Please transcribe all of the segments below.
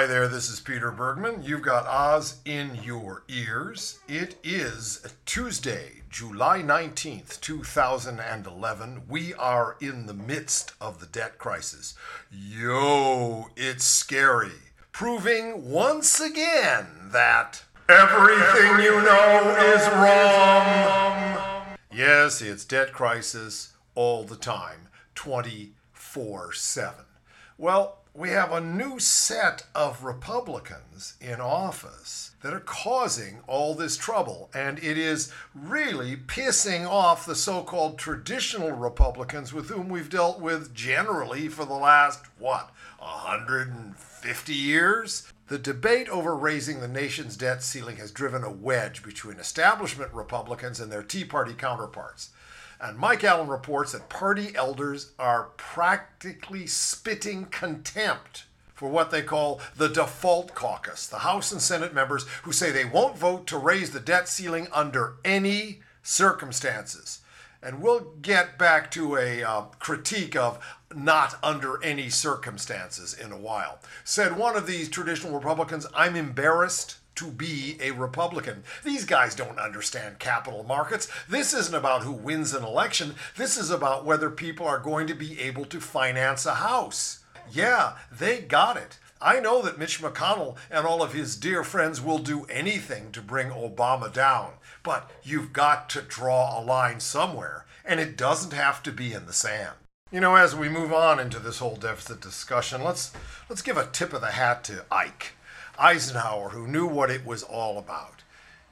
Hi there, this is Peter Bergman. You've got Oz in your ears. It is Tuesday, July 19th, 2011. We are in the midst of the debt crisis. Yo, it's scary. Proving once again that everything you know is wrong. Yes, it's debt crisis all the time, 24 7. Well, we have a new set of Republicans in office that are causing all this trouble. And it is really pissing off the so called traditional Republicans with whom we've dealt with generally for the last, what, 150 years? The debate over raising the nation's debt ceiling has driven a wedge between establishment Republicans and their Tea Party counterparts. And Mike Allen reports that party elders are practically spitting contempt for what they call the default caucus, the House and Senate members who say they won't vote to raise the debt ceiling under any circumstances. And we'll get back to a uh, critique of not under any circumstances in a while. Said one of these traditional Republicans, I'm embarrassed to be a Republican. These guys don't understand capital markets. This isn't about who wins an election. This is about whether people are going to be able to finance a house. Yeah, they got it. I know that Mitch McConnell and all of his dear friends will do anything to bring Obama down, but you've got to draw a line somewhere, and it doesn't have to be in the sand. You know, as we move on into this whole deficit discussion, let's let's give a tip of the hat to Ike. Eisenhower, who knew what it was all about.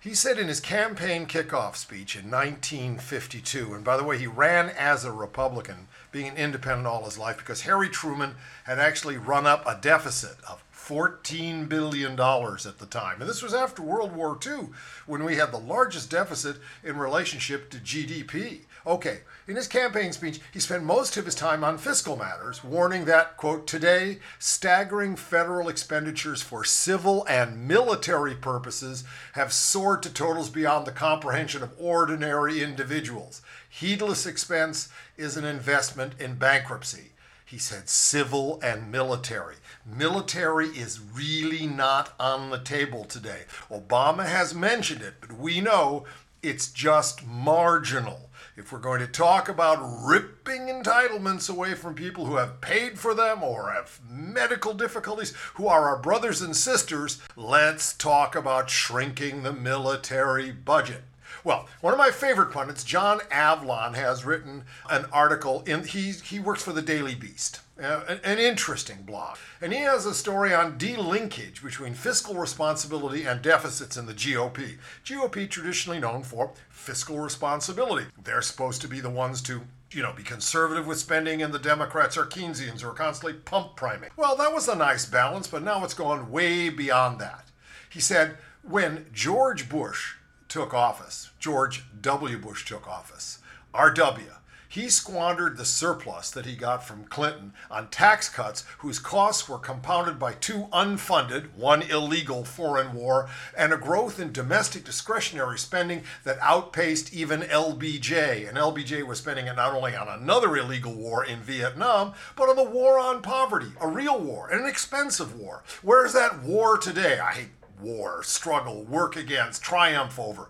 He said in his campaign kickoff speech in 1952, and by the way, he ran as a Republican, being an independent all his life, because Harry Truman had actually run up a deficit of $14 billion at the time. And this was after World War II, when we had the largest deficit in relationship to GDP. Okay, in his campaign speech, he spent most of his time on fiscal matters, warning that, quote, today, staggering federal expenditures for civil and military purposes have soared to totals beyond the comprehension of ordinary individuals. Heedless expense is an investment in bankruptcy. He said civil and military. Military is really not on the table today. Obama has mentioned it, but we know it's just marginal. If we're going to talk about ripping entitlements away from people who have paid for them or have medical difficulties, who are our brothers and sisters, let's talk about shrinking the military budget. Well, one of my favorite pundits, John Avlon, has written an article in he he works for the Daily Beast. Uh, an, an interesting blog. And he has a story on delinkage between fiscal responsibility and deficits in the GOP. GOP traditionally known for fiscal responsibility. They're supposed to be the ones to you know, be conservative with spending, and the Democrats are Keynesians who are constantly pump priming. Well, that was a nice balance, but now it's gone way beyond that. He said when George Bush took office, George W. Bush took office, RW, he squandered the surplus that he got from Clinton on tax cuts whose costs were compounded by two unfunded, one illegal foreign war, and a growth in domestic discretionary spending that outpaced even LBJ. And LBJ was spending it not only on another illegal war in Vietnam, but on the war on poverty, a real war, an expensive war. Where's that war today? I hate war, struggle, work against, triumph over.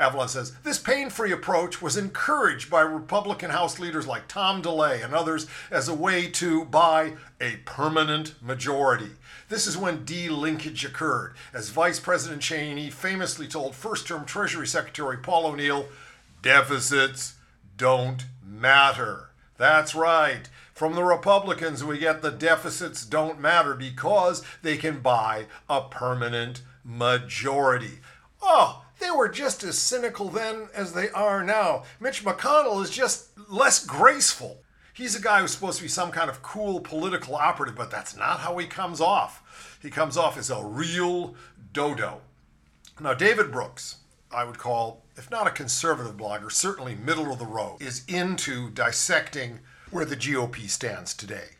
Avlon says this pain free approach was encouraged by Republican House leaders like Tom DeLay and others as a way to buy a permanent majority. This is when delinkage occurred, as Vice President Cheney famously told first term Treasury Secretary Paul O'Neill deficits don't matter. That's right. From the Republicans, we get the deficits don't matter because they can buy a permanent majority. Oh, they were just as cynical then as they are now. Mitch McConnell is just less graceful. He's a guy who's supposed to be some kind of cool political operative, but that's not how he comes off. He comes off as a real dodo. Now, David Brooks, I would call, if not a conservative blogger, certainly middle of the road, is into dissecting where the GOP stands today.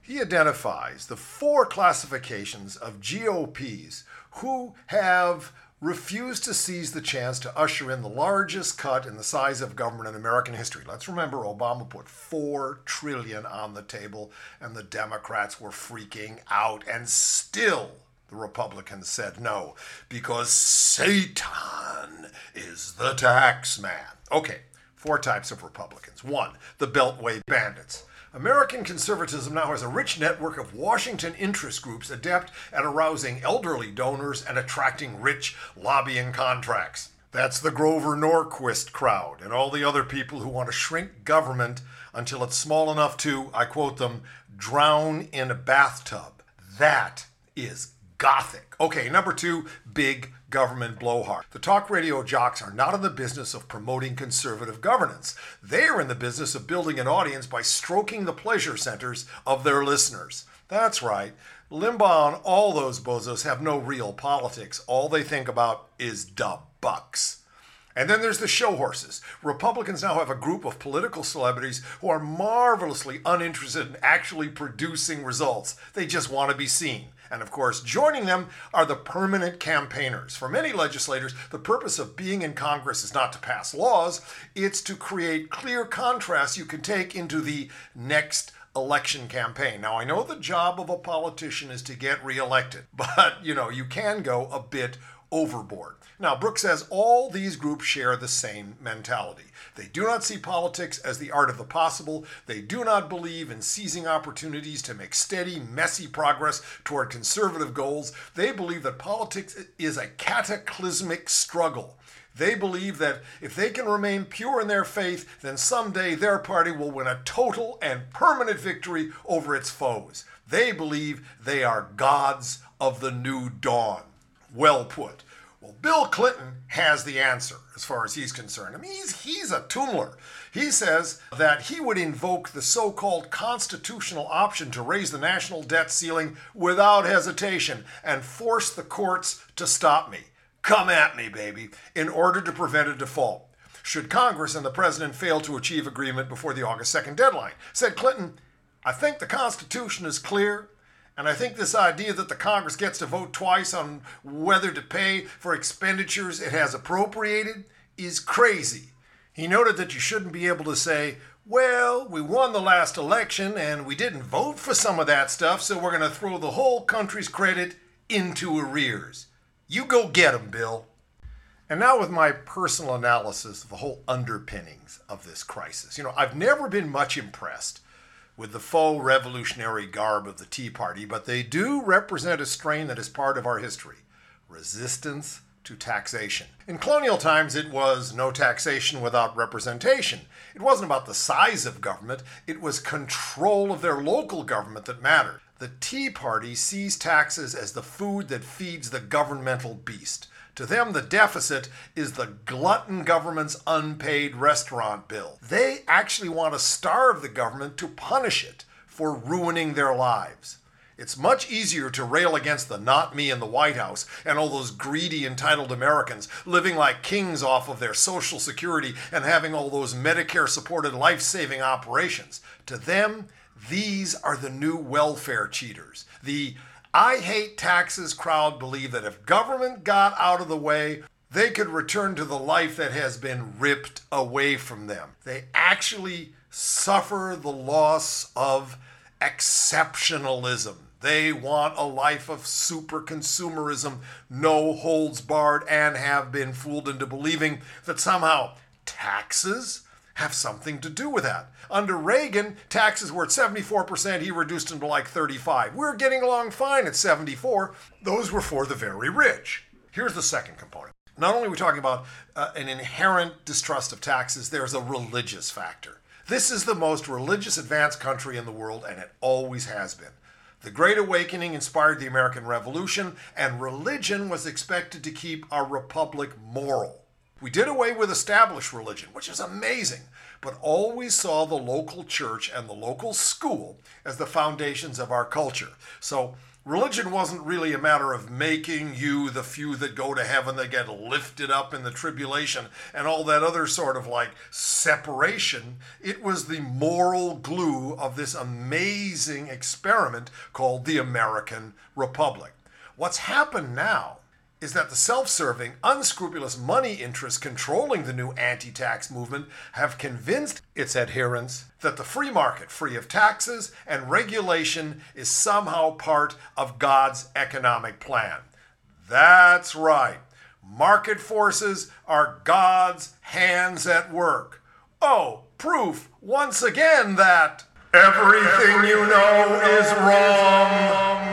He identifies the four classifications of GOPs who have refused to seize the chance to usher in the largest cut in the size of government in American history. Let's remember Obama put 4 trillion on the table and the Democrats were freaking out and still The Republicans said no, because Satan is the tax man. Okay, four types of Republicans. One, the Beltway bandits. American conservatism now has a rich network of Washington interest groups adept at arousing elderly donors and attracting rich lobbying contracts. That's the Grover Norquist crowd and all the other people who want to shrink government until it's small enough to, I quote them, drown in a bathtub. That is gothic. Okay, number two, big government blowhard. The talk radio jocks are not in the business of promoting conservative governance. They are in the business of building an audience by stroking the pleasure centers of their listeners. That's right. Limbaugh and all those bozos have no real politics. All they think about is the bucks. And then there's the show horses. Republicans now have a group of political celebrities who are marvelously uninterested in actually producing results. They just want to be seen. And of course, joining them are the permanent campaigners. For many legislators, the purpose of being in Congress is not to pass laws, it's to create clear contrasts you can take into the next election campaign. Now, I know the job of a politician is to get reelected, but you know, you can go a bit overboard. Now, Brooks says all these groups share the same mentality. They do not see politics as the art of the possible. They do not believe in seizing opportunities to make steady, messy progress toward conservative goals. They believe that politics is a cataclysmic struggle. They believe that if they can remain pure in their faith, then someday their party will win a total and permanent victory over its foes. They believe they are gods of the new dawn. Well put. Well, Bill Clinton has the answer as far as he's concerned. I mean, he's, he's a tummler. He says that he would invoke the so called constitutional option to raise the national debt ceiling without hesitation and force the courts to stop me. Come at me, baby, in order to prevent a default. Should Congress and the president fail to achieve agreement before the August 2nd deadline? Said Clinton, I think the Constitution is clear and I think this idea that the Congress gets to vote twice on whether to pay for expenditures it has appropriated is crazy. He noted that you shouldn't be able to say, well, we won the last election and we didn't vote for some of that stuff, so we're going to throw the whole country's credit into arrears. You go get 'em, Bill. And now, with my personal analysis of the whole underpinnings of this crisis. You know, I've never been much impressed with the faux revolutionary garb of the Tea Party, but they do represent a strain that is part of our history resistance to taxation. In colonial times, it was no taxation without representation. It wasn't about the size of government, it was control of their local government that mattered. The Tea Party sees taxes as the food that feeds the governmental beast. To them, the deficit is the glutton government's unpaid restaurant bill. They actually want to starve the government to punish it for ruining their lives. It's much easier to rail against the not me in the White House and all those greedy, entitled Americans living like kings off of their Social Security and having all those Medicare supported life saving operations. To them, these are the new welfare cheaters. The I hate taxes crowd believe that if government got out of the way, they could return to the life that has been ripped away from them. They actually suffer the loss of exceptionalism. They want a life of super consumerism, no holds barred, and have been fooled into believing that somehow taxes have something to do with that. Under Reagan, taxes were at 74%, he reduced them to like 35. We're getting along fine at 74. Those were for the very rich. Here's the second component. Not only are we talking about uh, an inherent distrust of taxes, there's a religious factor. This is the most religious advanced country in the world, and it always has been. The Great Awakening inspired the American Revolution, and religion was expected to keep our republic moral. We did away with established religion, which is amazing, but always saw the local church and the local school as the foundations of our culture. So religion wasn't really a matter of making you the few that go to heaven that get lifted up in the tribulation and all that other sort of like separation. It was the moral glue of this amazing experiment called the American Republic. What's happened now is that the self serving, unscrupulous money interests controlling the new anti tax movement have convinced its adherents that the free market, free of taxes and regulation, is somehow part of God's economic plan. That's right. Market forces are God's hands at work. Oh, proof once again that everything you know is wrong.